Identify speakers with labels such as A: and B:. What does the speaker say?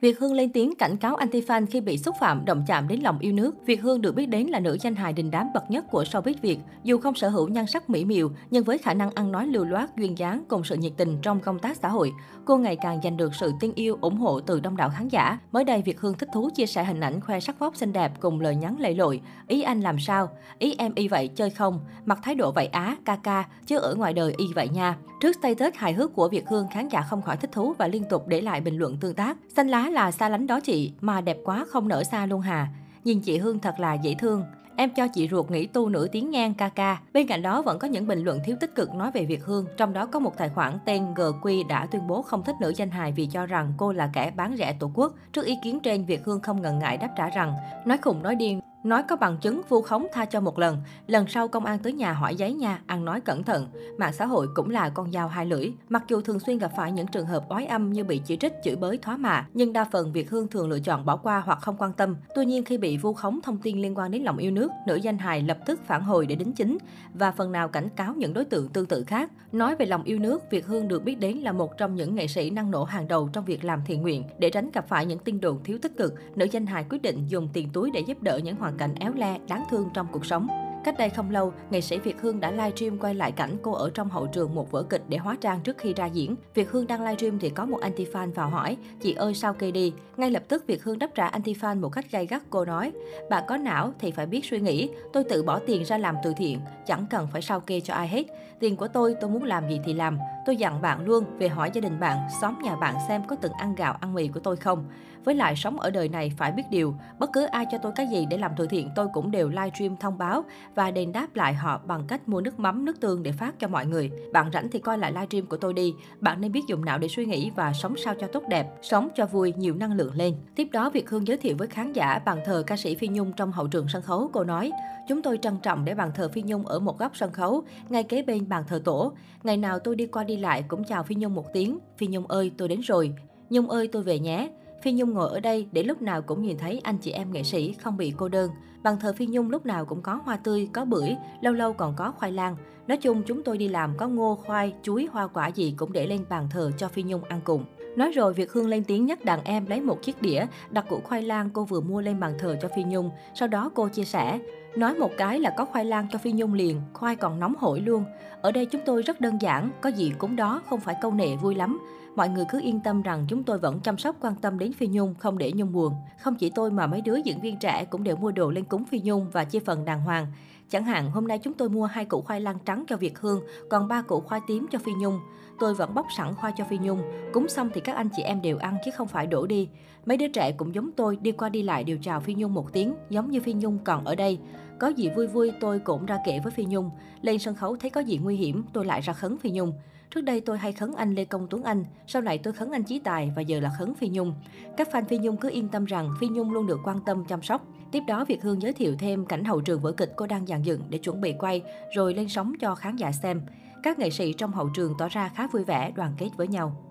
A: Việt Hương lên tiếng cảnh cáo anti-fan khi bị xúc phạm, động chạm đến lòng yêu nước. Việt Hương được biết đến là nữ danh hài đình đám bậc nhất của showbiz Việt. Dù không sở hữu nhan sắc mỹ miều, nhưng với khả năng ăn nói lưu loát, duyên dáng cùng sự nhiệt tình trong công tác xã hội, cô ngày càng giành được sự tin yêu, ủng hộ từ đông đảo khán giả. Mới đây, Việt Hương thích thú chia sẻ hình ảnh khoe sắc vóc xinh đẹp cùng lời nhắn lầy lội. Ý anh làm sao? Ý em y vậy chơi không? Mặc thái độ vậy á, ca ca, chứ ở ngoài đời y vậy nha. Trước status hài hước của Việt Hương, khán giả không khỏi thích thú và liên tục để lại bình luận tương tác. Xanh lá là xa lánh đó chị, mà đẹp quá không nở xa luôn hà. Nhìn chị Hương thật là dễ thương. Em cho chị ruột nghỉ tu nửa tiếng ngang ca ca. Bên cạnh đó vẫn có những bình luận thiếu tích cực nói về Việt Hương. Trong đó có một tài khoản tên GQ đã tuyên bố không thích nữ danh hài vì cho rằng cô là kẻ bán rẻ tổ quốc. Trước ý kiến trên, Việt Hương không ngần ngại đáp trả rằng nói khùng nói điên, Nói có bằng chứng vu khống tha cho một lần, lần sau công an tới nhà hỏi giấy nha, ăn nói cẩn thận. Mạng xã hội cũng là con dao hai lưỡi. Mặc dù thường xuyên gặp phải những trường hợp oái âm như bị chỉ trích, chửi bới, thóa mạ, nhưng đa phần Việt Hương thường lựa chọn bỏ qua hoặc không quan tâm. Tuy nhiên khi bị vu khống thông tin liên quan đến lòng yêu nước, nữ danh hài lập tức phản hồi để đính chính và phần nào cảnh cáo những đối tượng tương tự khác. Nói về lòng yêu nước, Việt Hương được biết đến là một trong những nghệ sĩ năng nổ hàng đầu trong việc làm thiện nguyện. Để tránh gặp phải những tin đồn thiếu tích cực, nữ danh hài quyết định dùng tiền túi để giúp đỡ những hoàn cảnh éo le, đáng thương trong cuộc sống. Cách đây không lâu, nghệ sĩ Việt Hương đã livestream quay lại cảnh cô ở trong hậu trường một vở kịch để hóa trang trước khi ra diễn. Việt Hương đang livestream thì có một anti-fan vào hỏi, chị ơi sao kê đi? Ngay lập tức Việt Hương đáp trả anti-fan một cách gay gắt cô nói, bạn có não thì phải biết suy nghĩ, tôi tự bỏ tiền ra làm từ thiện, chẳng cần phải sao kê cho ai hết. Tiền của tôi, tôi muốn làm gì thì làm. Tôi dặn bạn luôn về hỏi gia đình bạn, xóm nhà bạn xem có từng ăn gạo ăn mì của tôi không. Với lại sống ở đời này phải biết điều, bất cứ ai cho tôi cái gì để làm từ thiện tôi cũng đều livestream thông báo và đền đáp lại họ bằng cách mua nước mắm, nước tương để phát cho mọi người. Bạn rảnh thì coi lại livestream của tôi đi. Bạn nên biết dùng não để suy nghĩ và sống sao cho tốt đẹp, sống cho vui, nhiều năng lượng lên. Tiếp đó, Việt Hương giới thiệu với khán giả bàn thờ ca sĩ Phi Nhung trong hậu trường sân khấu. Cô nói, chúng tôi trân trọng để bàn thờ Phi Nhung ở một góc sân khấu, ngay kế bên bàn thờ tổ. Ngày nào tôi đi qua đi lại cũng chào Phi Nhung một tiếng. Phi Nhung ơi, tôi đến rồi. Nhung ơi, tôi về nhé. Phi Nhung ngồi ở đây để lúc nào cũng nhìn thấy anh chị em nghệ sĩ không bị cô đơn. Bàn thờ Phi Nhung lúc nào cũng có hoa tươi, có bưởi, lâu lâu còn có khoai lang. Nói chung chúng tôi đi làm có ngô, khoai, chuối, hoa quả gì cũng để lên bàn thờ cho Phi Nhung ăn cùng. Nói rồi, Việt Hương lên tiếng nhắc đàn em lấy một chiếc đĩa, đặt củ khoai lang cô vừa mua lên bàn thờ cho Phi Nhung. Sau đó cô chia sẻ, Nói một cái là có khoai lang cho Phi Nhung liền, khoai còn nóng hổi luôn. Ở đây chúng tôi rất đơn giản, có gì cũng đó, không phải câu nệ vui lắm. Mọi người cứ yên tâm rằng chúng tôi vẫn chăm sóc quan tâm đến Phi Nhung, không để Nhung buồn. Không chỉ tôi mà mấy đứa diễn viên trẻ cũng đều mua đồ lên cúng Phi Nhung và chia phần đàng hoàng. Chẳng hạn hôm nay chúng tôi mua hai củ khoai lang trắng cho Việt Hương, còn ba củ khoai tím cho Phi Nhung. Tôi vẫn bóc sẵn khoai cho Phi Nhung. Cúng xong thì các anh chị em đều ăn chứ không phải đổ đi. Mấy đứa trẻ cũng giống tôi, đi qua đi lại đều chào Phi Nhung một tiếng, giống như Phi Nhung còn ở đây. Có gì vui vui tôi cũng ra kể với Phi Nhung. Lên sân khấu thấy có gì nguy hiểm, tôi lại ra khấn Phi Nhung. Trước đây tôi hay khấn anh Lê Công Tuấn Anh, sau này tôi khấn anh Chí Tài và giờ là khấn Phi Nhung. Các fan Phi Nhung cứ yên tâm rằng Phi Nhung luôn được quan tâm chăm sóc. Tiếp đó, Việt Hương giới thiệu thêm cảnh hậu trường vở kịch cô đang dàn dựng để chuẩn bị quay, rồi lên sóng cho khán giả xem. Các nghệ sĩ trong hậu trường tỏ ra khá vui vẻ, đoàn kết với nhau.